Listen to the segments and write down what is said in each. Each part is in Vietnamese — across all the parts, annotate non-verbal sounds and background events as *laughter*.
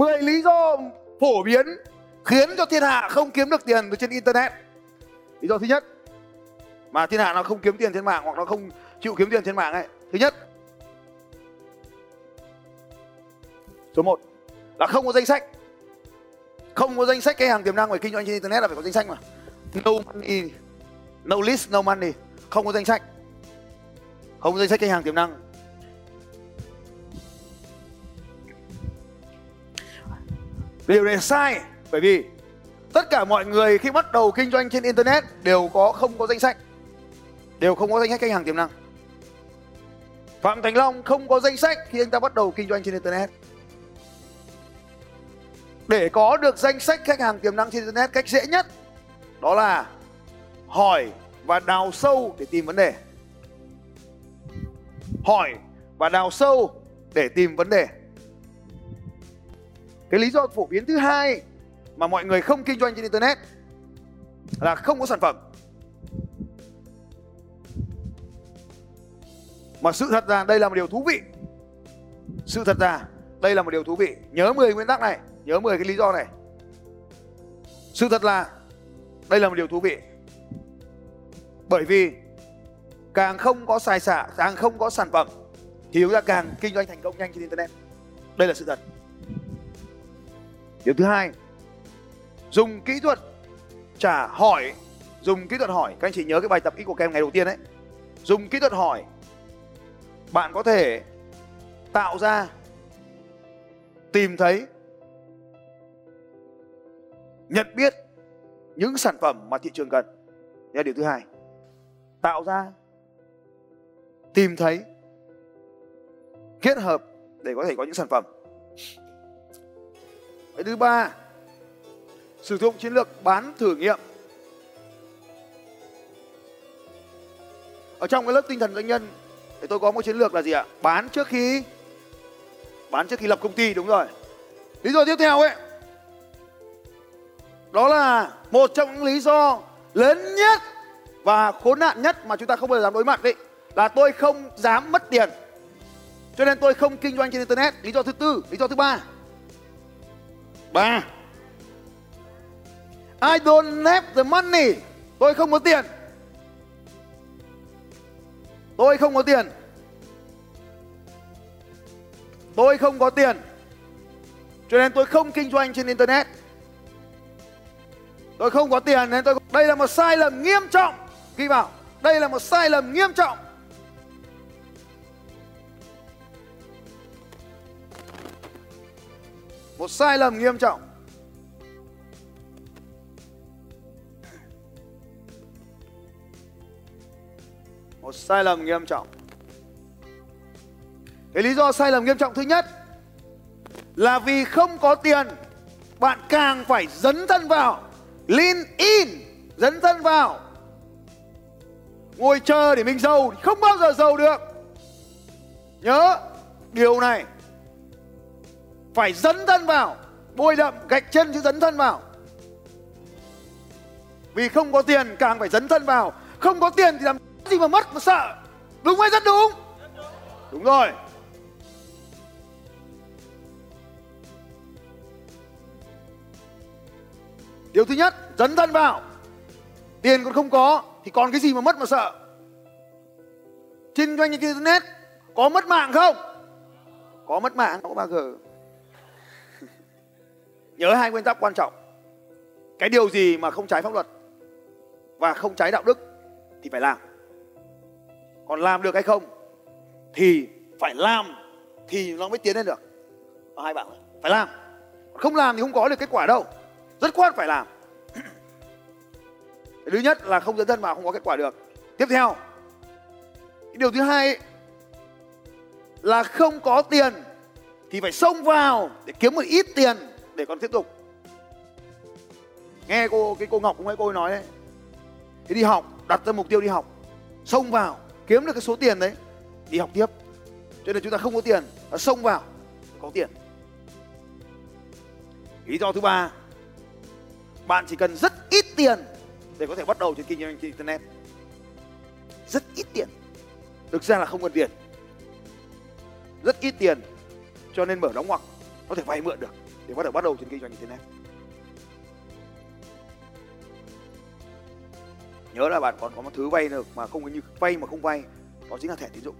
10 lý do phổ biến khiến cho thiên hạ không kiếm được tiền từ trên internet. Lý do thứ nhất mà thiên hạ nó không kiếm tiền trên mạng hoặc nó không chịu kiếm tiền trên mạng ấy. Thứ nhất Số 1 là không có danh sách. Không có danh sách cái hàng tiềm năng về kinh doanh trên internet là phải có danh sách mà. No money, no list, no money. Không có danh sách. Không có danh sách khách hàng tiềm năng Điều này sai, bởi vì tất cả mọi người khi bắt đầu kinh doanh trên internet đều có không có danh sách. Đều không có danh sách khách hàng tiềm năng. Phạm Thành Long không có danh sách khi anh ta bắt đầu kinh doanh trên internet. Để có được danh sách khách hàng tiềm năng trên internet, cách dễ nhất đó là hỏi và đào sâu để tìm vấn đề. Hỏi và đào sâu để tìm vấn đề cái lý do phổ biến thứ hai mà mọi người không kinh doanh trên internet là không có sản phẩm. Mà sự thật là đây là một điều thú vị. Sự thật là đây là một điều thú vị. Nhớ 10 nguyên tắc này, nhớ 10 cái lý do này. Sự thật là, đây là một điều thú vị. Bởi vì càng không có xài xả càng không có sản phẩm, thì chúng ta càng kinh doanh thành công nhanh trên internet. Đây là sự thật. Điều thứ hai, dùng kỹ thuật trả hỏi, dùng kỹ thuật hỏi. Các anh chị nhớ cái bài tập ít của kem ngày đầu tiên đấy. Dùng kỹ thuật hỏi, bạn có thể tạo ra, tìm thấy, nhận biết những sản phẩm mà thị trường cần. Đây là điều thứ hai. Tạo ra, tìm thấy, kết hợp để có thể có những sản phẩm cái thứ ba, sử dụng chiến lược bán thử nghiệm. Ở trong cái lớp tinh thần doanh nhân thì tôi có một chiến lược là gì ạ? Bán trước khi, bán trước khi lập công ty, đúng rồi. Lý do tiếp theo ấy, đó là một trong những lý do lớn nhất và khốn nạn nhất mà chúng ta không bao giờ dám đối mặt đấy là tôi không dám mất tiền. Cho nên tôi không kinh doanh trên internet. Lý do thứ tư, lý do thứ ba Ba. I don't have the money? Tôi không có tiền. Tôi không có tiền. Tôi không có tiền. Cho nên tôi không kinh doanh trên Internet. Tôi không có tiền nên tôi Đây là một sai lầm nghiêm trọng. Ghi vào Đây là một sai lầm nghiêm trọng. Một sai lầm nghiêm trọng. Một sai lầm nghiêm trọng. Cái lý do sai lầm nghiêm trọng thứ nhất là vì không có tiền, bạn càng phải dấn thân vào, lean in, dấn thân vào. Ngồi chờ để mình giàu không bao giờ giàu được. Nhớ điều này phải dấn thân vào, bôi đậm gạch chân chứ dấn thân vào. Vì không có tiền càng phải dấn thân vào, không có tiền thì làm gì mà mất, mà sợ. Đúng hay rất đúng? Đúng rồi. Điều thứ nhất, dấn thân vào. Tiền còn không có thì còn cái gì mà mất mà sợ? Kinh doanh như internet có mất mạng không? Có mất mạng, có bao giờ nhớ hai nguyên tắc quan trọng. Cái điều gì mà không trái pháp luật và không trái đạo đức thì phải làm. Còn làm được hay không thì phải làm thì nó mới tiến lên được. Đó, hai bạn phải làm. Không làm thì không có được kết quả đâu. Rất khoát phải làm. Thứ nhất là không dẫn thân vào không có kết quả được. Tiếp theo điều thứ hai là không có tiền thì phải xông vào để kiếm một ít tiền để còn tiếp tục. Nghe cô, cái cô ngọc cũng ấy cô ấy nói đấy. Thì đi học, đặt ra mục tiêu đi học. Xông vào, kiếm được cái số tiền đấy, đi học tiếp. Cho nên chúng ta không có tiền, là xông vào, có tiền. Lý do thứ ba, bạn chỉ cần rất ít tiền để có thể bắt đầu trên kinh doanh trên internet. Rất ít tiền. Thực ra là không cần tiền. Rất ít tiền, cho nên mở đóng ngoặc, có thể vay mượn được để bắt đầu bắt đầu trên kinh doanh internet nhớ là bạn còn có một thứ vay được mà không có như vay mà không vay, đó chính là thẻ tín dụng.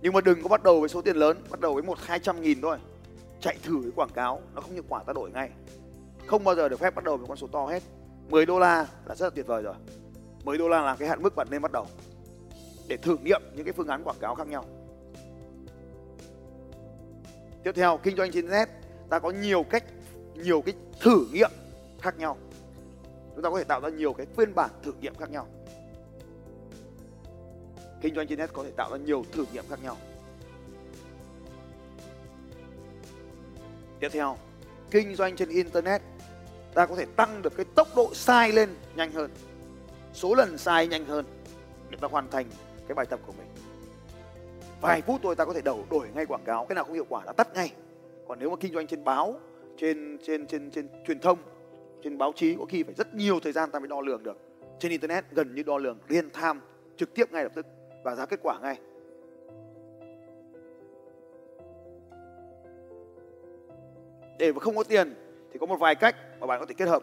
Nhưng mà đừng có bắt đầu với số tiền lớn, bắt đầu với một hai trăm nghìn thôi. Chạy thử cái quảng cáo, nó không hiệu quả ta đổi ngay. Không bao giờ được phép bắt đầu với con số to hết. 10 đô la là rất là tuyệt vời rồi. 10 đô la là cái hạn mức bạn nên bắt đầu để thử nghiệm những cái phương án quảng cáo khác nhau. Tiếp theo, kinh doanh trên internet ta có nhiều cách, nhiều cái thử nghiệm khác nhau. Chúng ta có thể tạo ra nhiều cái phiên bản thử nghiệm khác nhau. Kinh doanh trên net có thể tạo ra nhiều thử nghiệm khác nhau. Tiếp theo, kinh doanh trên internet, ta có thể tăng được cái tốc độ sai lên nhanh hơn. Số lần sai nhanh hơn để ta hoàn thành cái bài tập của mình. Vài phút thôi ta có thể đầu đổi ngay quảng cáo. Cái nào không hiệu quả là tắt ngay còn nếu mà kinh doanh trên báo, trên trên trên trên truyền thông, trên báo chí, có khi phải rất nhiều thời gian ta mới đo lường được. Trên internet gần như đo lường, real time, trực tiếp ngay lập tức và ra kết quả ngay. Để mà không có tiền thì có một vài cách mà bạn có thể kết hợp.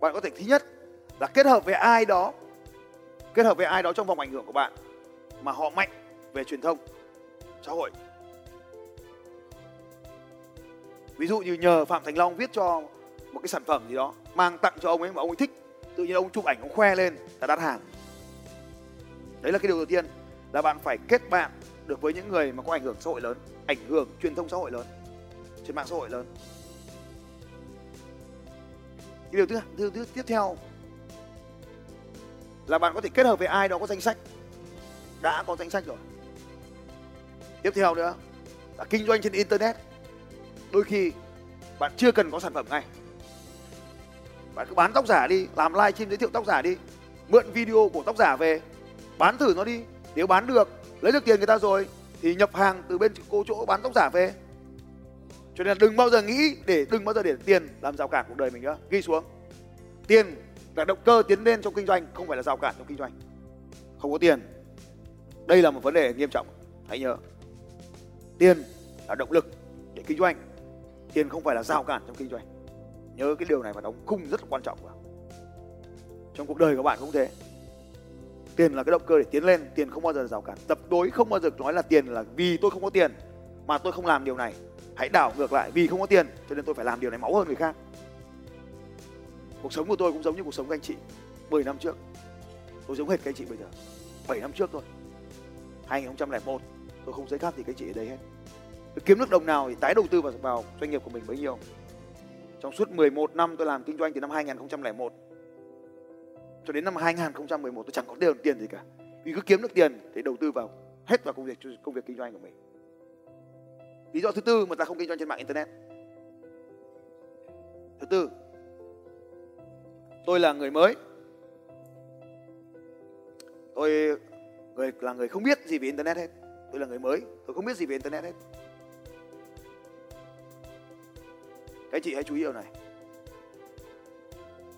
Bạn có thể, thứ nhất là kết hợp với ai đó, kết hợp với ai đó trong vòng ảnh hưởng của bạn mà họ mạnh về truyền thông xã hội. Ví dụ như nhờ phạm thành long viết cho một cái sản phẩm gì đó mang tặng cho ông ấy mà ông ấy thích tự nhiên ông chụp ảnh ông khoe lên là đặt hàng. Đấy là cái điều đầu tiên là bạn phải kết bạn được với những người mà có ảnh hưởng xã hội lớn ảnh hưởng truyền thông xã hội lớn trên mạng xã hội lớn. Cái điều thứ, thứ, thứ tiếp theo là bạn có thể kết hợp với ai đó có danh sách. Đã có danh sách rồi tiếp theo nữa, là kinh doanh trên internet. Đôi khi bạn chưa cần có sản phẩm ngay. Bạn cứ bán tóc giả đi, làm live stream giới thiệu tóc giả đi, mượn video của tóc giả về, bán thử nó đi. Nếu bán được, lấy được tiền người ta rồi, thì nhập hàng từ bên cô chỗ bán tóc giả về. Cho nên là đừng bao giờ nghĩ để, đừng bao giờ để tiền làm rào cản cuộc đời mình nữa. Ghi xuống. Tiền là động cơ tiến lên trong kinh doanh, không phải là rào cản trong kinh doanh. Không có tiền. Đây là một vấn đề nghiêm trọng, hãy nhớ tiền là động lực để kinh doanh. Tiền không phải là rào cản trong kinh doanh. Nhớ cái điều này và đóng khung rất là quan trọng vào trong cuộc đời của bạn cũng thế. Tiền là cái động cơ để tiến lên, tiền không bao giờ là rào cản. Tập đối không bao giờ nói là tiền là vì tôi không có tiền mà tôi không làm điều này. Hãy đảo ngược lại, vì không có tiền cho nên tôi phải làm điều này máu hơn người khác. Cuộc sống của tôi cũng giống như cuộc sống của anh chị 10 năm trước. Tôi giống hết các anh chị bây giờ 7 năm trước thôi. 2001 tôi không giấy khác thì các chị ở đây hết. Tôi kiếm được đồng nào thì tái đầu tư vào, vào doanh nghiệp của mình bấy nhiêu. Trong suốt 11 năm tôi làm kinh doanh từ năm 2001 cho đến năm 2011 tôi chẳng có tiền tiền gì cả. Vì cứ kiếm được tiền thì đầu tư vào hết vào công việc công việc kinh doanh của mình. Lý do thứ tư mà ta không kinh doanh trên mạng internet. Thứ tư tôi là người mới. Tôi người là người không biết gì về internet hết tôi là người mới, tôi không biết gì về internet hết. Các chị hãy chú ý điều này.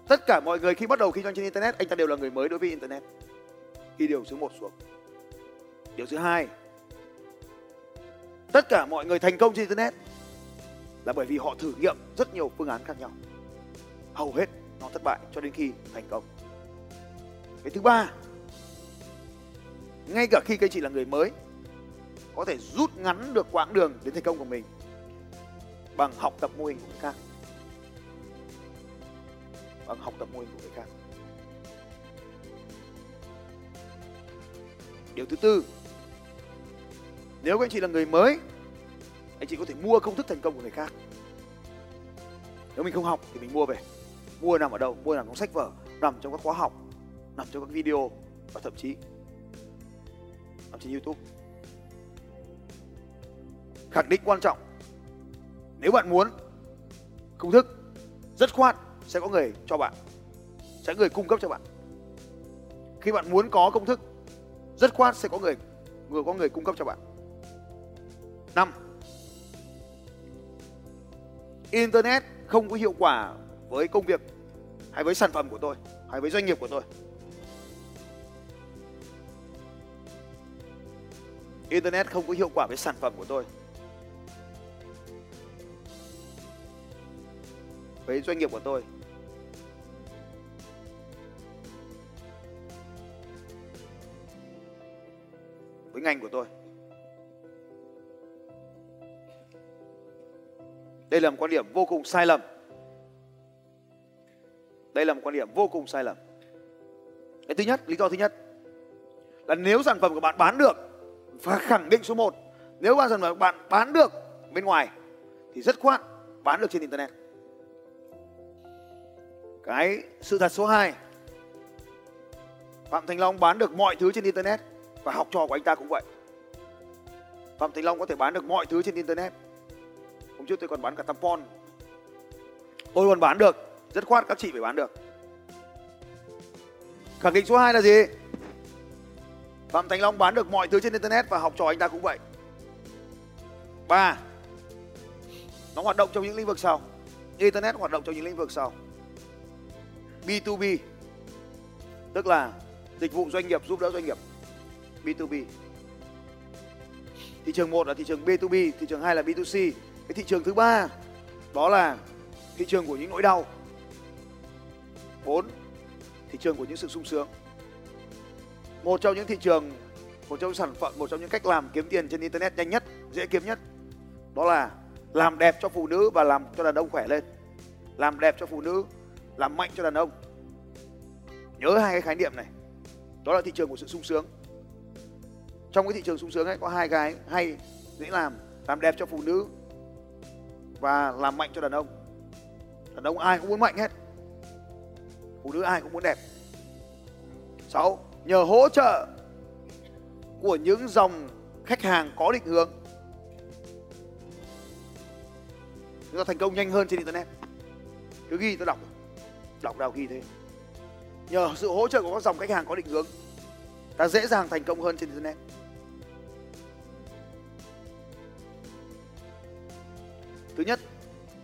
Tất cả mọi người khi bắt đầu kinh doanh trên internet, anh ta đều là người mới đối với internet. Khi điều số 1 xuống. Điều thứ hai. Tất cả mọi người thành công trên internet là bởi vì họ thử nghiệm rất nhiều phương án khác nhau. Hầu hết nó thất bại cho đến khi thành công. Cái thứ ba. Ngay cả khi các chị là người mới có thể rút ngắn được quãng đường đến thành công của mình bằng học tập mô hình của người khác. Bằng học tập mô hình của người khác. Điều thứ tư, nếu các anh chị là người mới, anh chị có thể mua công thức thành công của người khác. Nếu mình không học thì mình mua về. Mua nằm ở đâu? Mua nằm trong sách vở, nằm trong các khóa học, nằm trong các video, và thậm chí nằm trên youtube khẳng định quan trọng. Nếu bạn muốn công thức rất khoát, sẽ có người cho bạn, sẽ người cung cấp cho bạn. Khi bạn muốn có công thức rất khoát, sẽ có người người có người cung cấp cho bạn. Năm, internet không có hiệu quả với công việc hay với sản phẩm của tôi, hay với doanh nghiệp của tôi. Internet không có hiệu quả với sản phẩm của tôi. Với doanh nghiệp của tôi. Với ngành của tôi. Đây là một quan điểm vô cùng sai lầm. Đây là một quan điểm vô cùng sai lầm. Cái thứ nhất, lý do thứ nhất là nếu sản phẩm của bạn bán được, và khẳng định số 1 nếu bạn sản phẩm của bạn bán được bên ngoài, thì rất khoát bán được trên internet cái sự thật số 2 Phạm Thành Long bán được mọi thứ trên internet và học trò của anh ta cũng vậy. Phạm Thành Long có thể bán được mọi thứ trên internet. Hôm trước tôi còn bán cả tampon. Tôi còn bán được, rất khoát các chị phải bán được. Khẳng định số 2 là gì? Phạm Thành Long bán được mọi thứ trên internet và học trò anh ta cũng vậy. Ba, nó hoạt động trong những lĩnh vực sau. Internet hoạt động trong những lĩnh vực sau. B2B tức là dịch vụ doanh nghiệp giúp đỡ doanh nghiệp. B2B thị trường một là thị trường B2B thị trường hai là B2C cái thị trường thứ ba, đó là thị trường của những nỗi đau. Bốn, thị trường của những sự sung sướng. Một trong những thị trường, một trong những sản phẩm, một trong những cách làm kiếm tiền trên internet nhanh nhất, dễ kiếm nhất, đó là làm đẹp cho phụ nữ và làm cho đàn ông khỏe lên. Làm đẹp cho phụ nữ làm mạnh cho đàn ông. Nhớ hai cái khái niệm này. Đó là thị trường của sự sung sướng. Trong cái thị trường sung sướng ấy, có hai cái hay dễ làm làm đẹp cho phụ nữ và làm mạnh cho đàn ông. Đàn ông ai cũng muốn mạnh hết. Phụ nữ ai cũng muốn đẹp. Sáu, nhờ hỗ trợ của những dòng khách hàng có định hướng. Chúng ta thành công nhanh hơn trên internet. Cứ ghi tôi đọc đọc nào ghi thế nhờ sự hỗ trợ của các dòng khách hàng có định hướng ta dễ dàng thành công hơn trên internet Thứ nhất,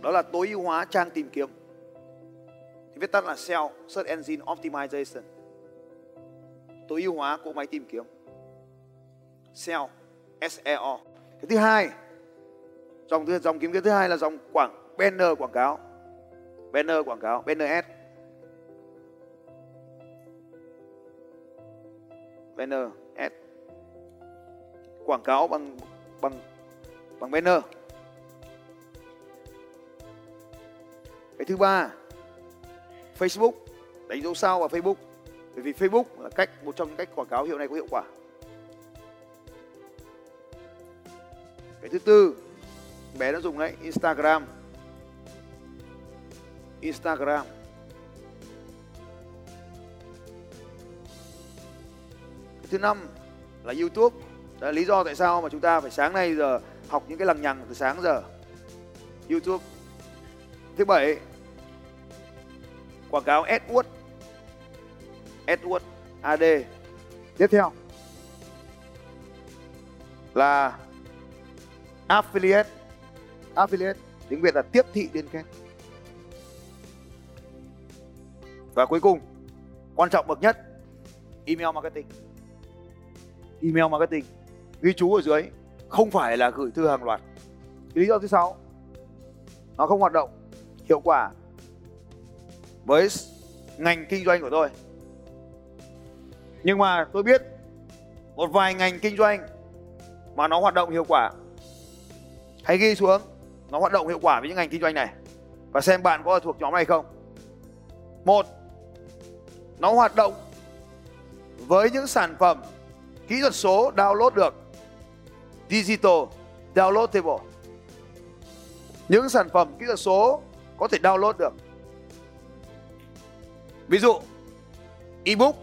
đó là tối ưu hóa trang tìm kiếm. Thì viết tắt là SEO, Search Engine Optimization. Tối ưu hóa cỗ máy tìm kiếm. SEO, SEO. Cái thứ hai, dòng thứ dòng kiếm kiếm thứ hai là dòng quảng banner quảng cáo. Banner quảng cáo, banner ad. Banner ad. Quảng cáo bằng bằng bằng banner. Cái thứ ba, Facebook. Đánh dấu sao vào Facebook. Bởi vì Facebook là cách, một trong những cách quảng cáo hiệu này có hiệu quả. Cái thứ tư, bé đã dùng đấy, Instagram. Instagram. Thứ năm là YouTube. Đó là lý do tại sao mà chúng ta phải sáng nay giờ học những cái lằng nhằng từ sáng giờ. YouTube. Thứ bảy quảng cáo AdWords AdWords AD tiếp theo. Là affiliate. Affiliate. Tiếng Việt là tiếp thị liên kết. Và cuối cùng quan trọng bậc nhất email marketing email marketing, ghi chú ở dưới, không phải là gửi thư hàng loạt. Lý do thứ sáu, nó không hoạt động, hiệu quả với ngành kinh doanh của tôi. Nhưng mà tôi biết một vài ngành kinh doanh mà nó hoạt động hiệu quả. Hãy ghi xuống, nó hoạt động hiệu quả với những ngành kinh doanh này và xem bạn có thuộc nhóm này không. Một, nó hoạt động với những sản phẩm kỹ thuật số download được. Digital downloadable những sản phẩm kỹ thuật số có thể download được. Ví dụ, ebook,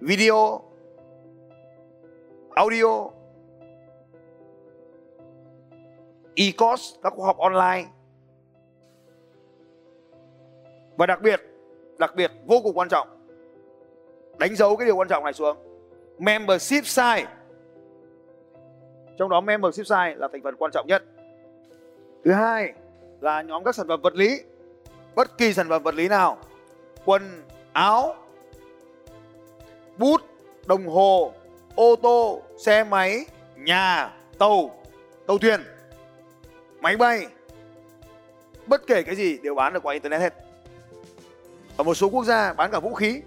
video, audio, e-course các khóa học online. Và đặc biệt đặc biệt vô cùng quan trọng đánh dấu cái điều quan trọng này xuống. Membership size. Trong đó membership size là thành phần quan trọng nhất. Thứ hai là nhóm các sản phẩm vật lý. Bất kỳ sản phẩm vật lý nào. Quần, áo, bút, đồng hồ, ô tô, xe máy, nhà, tàu tàu thuyền, máy bay. Bất kể cái gì đều bán được qua internet hết. Ở một số quốc gia bán cả vũ khí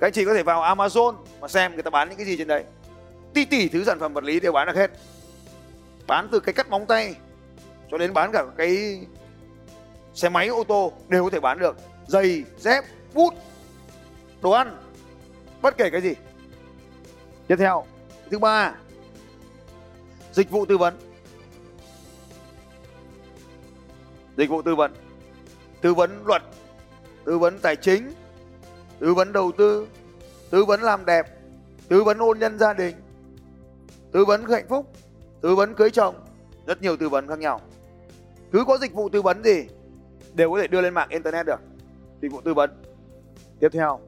các anh chị có thể vào Amazon mà xem người ta bán những cái gì trên đấy. Tỷ tỷ thứ sản phẩm vật lý đều bán được hết. Bán từ cái cắt móng tay cho đến bán cả cái xe máy, ô tô đều có thể bán được. Giày, dép, bút, đồ ăn, bất kể cái gì. Tiếp theo, thứ ba, dịch vụ tư vấn. Dịch vụ tư vấn. Tư vấn luật, tư vấn tài chính tư vấn đầu tư tư vấn làm đẹp tư vấn hôn nhân gia đình tư vấn hạnh phúc tư vấn cưới chồng, rất nhiều tư vấn khác nhau. Cứ có dịch vụ tư vấn gì, đều có thể đưa lên mạng internet được. Dịch vụ tư vấn. Tiếp theo,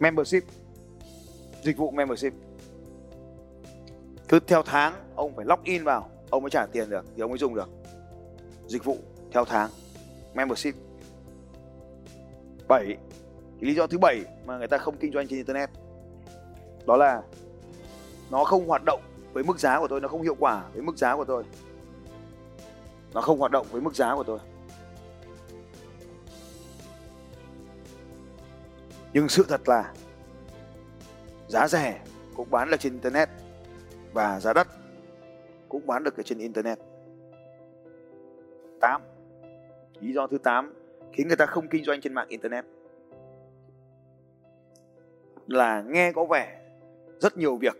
membership. Dịch vụ membership. Cứ theo tháng, ông phải log in vào, ông mới trả tiền được, thì ông mới dùng được. Dịch vụ theo tháng, membership. 7 cái lý do thứ bảy mà người ta không kinh doanh trên internet, đó là nó không hoạt động với mức giá của tôi, nó không hiệu quả với mức giá của tôi. Nó không hoạt động với mức giá của tôi. Nhưng sự thật là giá rẻ cũng bán được trên internet và giá đắt cũng bán được ở trên internet. 8 lý do thứ 8 khiến người ta không kinh doanh trên mạng internet. Là nghe có vẻ rất nhiều việc.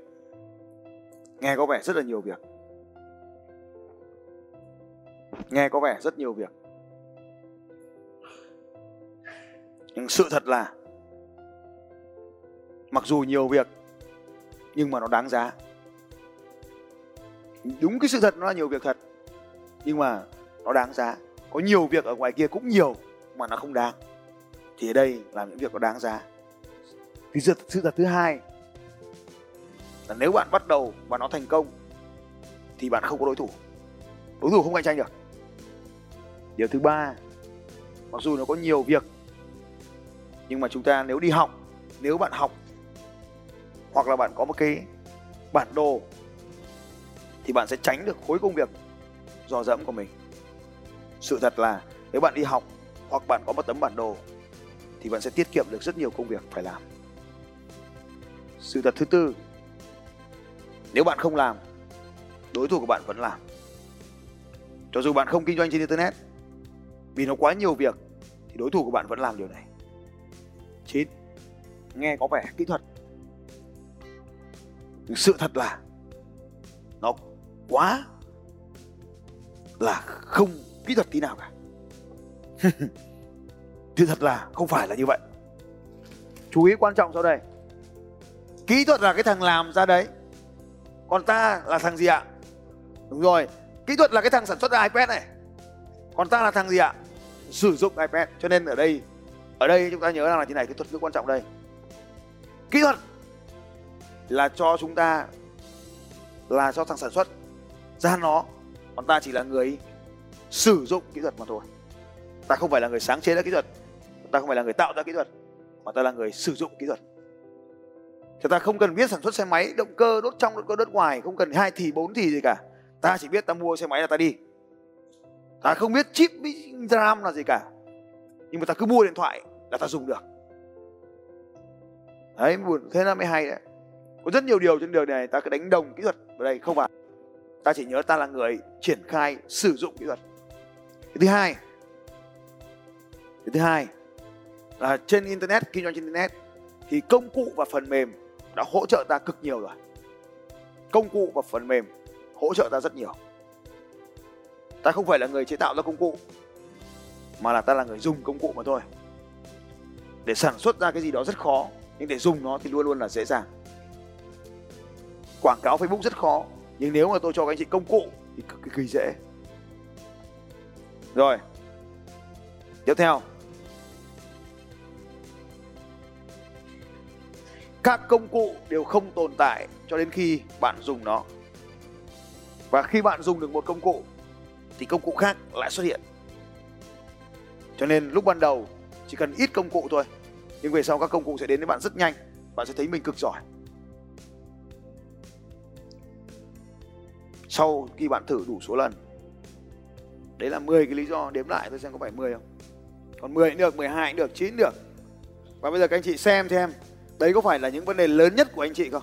Nghe có vẻ rất là nhiều việc. Nghe có vẻ rất nhiều việc. Nhưng sự thật là, mặc dù nhiều việc, nhưng mà nó đáng giá. Đúng cái sự thật nó là nhiều việc thật, nhưng mà nó đáng giá. Có nhiều việc ở ngoài kia cũng nhiều mà nó không đáng. Thì ở đây là những việc nó đáng giá. Thì sự, sự thật thứ hai là nếu bạn bắt đầu và nó thành công thì bạn không có đối thủ. Đối thủ không cạnh tranh được. Điều thứ ba mặc dù nó có nhiều việc nhưng mà chúng ta nếu đi học nếu bạn học hoặc là bạn có một cái bản đồ thì bạn sẽ tránh được khối công việc dò dẫm của mình. Sự thật là nếu bạn đi học hoặc bạn có một tấm bản đồ, thì bạn sẽ tiết kiệm được rất nhiều công việc phải làm. Sự thật thứ tư, nếu bạn không làm, đối thủ của bạn vẫn làm. Cho dù bạn không kinh doanh trên internet, vì nó quá nhiều việc, thì đối thủ của bạn vẫn làm điều này. 9 nghe có vẻ kỹ thuật. Nhưng sự thật là, nó quá là không kỹ thuật tí nào cả. *laughs* thì thật là không phải là như vậy. Chú ý quan trọng sau đây. Kỹ thuật là cái thằng làm ra đấy. Còn ta là thằng gì ạ? Đúng rồi, kỹ thuật là cái thằng sản xuất ra ipad này. Còn ta là thằng gì ạ? Sử dụng ipad. Cho nên ở đây ở đây chúng ta nhớ rằng là thế này cái thuật ngữ quan trọng đây. Kỹ thuật là cho chúng ta, là cho thằng sản xuất ra nó. Còn ta chỉ là người sử dụng kỹ thuật mà thôi ta không phải là người sáng chế ra kỹ thuật. Ta không phải là người tạo ra kỹ thuật, mà ta là người sử dụng kỹ thuật. Thì ta không cần biết sản xuất xe máy, động cơ, đốt trong động cơ đốt ngoài, không cần hai thì, bốn thì gì cả. Ta chỉ biết ta mua xe máy là ta đi. Ta không biết chip ram là gì cả. Nhưng mà ta cứ mua điện thoại là ta dùng được. Đấy, buồn, thế là mới hay đấy. Có rất nhiều điều trên đường này ta cứ đánh đồng kỹ thuật ở đây, không phải. Ta chỉ nhớ ta là người triển khai sử dụng kỹ thuật. Thứ hai cái thứ hai là trên internet, kinh doanh trên internet, thì công cụ và phần mềm đã hỗ trợ ta cực nhiều rồi. Công cụ và phần mềm hỗ trợ ta rất nhiều. Ta không phải là người chế tạo ra công cụ, mà là ta là người dùng công cụ mà thôi. Để sản xuất ra cái gì đó rất khó, nhưng để dùng nó thì luôn luôn là dễ dàng. Quảng cáo facebook rất khó, nhưng nếu mà tôi cho các anh chị công cụ thì cực kỳ dễ. Rồi, tiếp theo. Các công cụ đều không tồn tại cho đến khi bạn dùng nó. Và khi bạn dùng được một công cụ, thì công cụ khác lại xuất hiện. Cho nên lúc ban đầu, chỉ cần ít công cụ thôi. Nhưng về sau các công cụ sẽ đến với bạn rất nhanh. Bạn sẽ thấy mình cực giỏi. Sau khi bạn thử đủ số lần, đấy là 10 cái lý do đếm lại tôi xem có phải 10 không? Còn 10 cũng được 12 cũng được 9 được. Và bây giờ các anh chị xem xem đấy có phải là những vấn đề lớn nhất của anh chị không?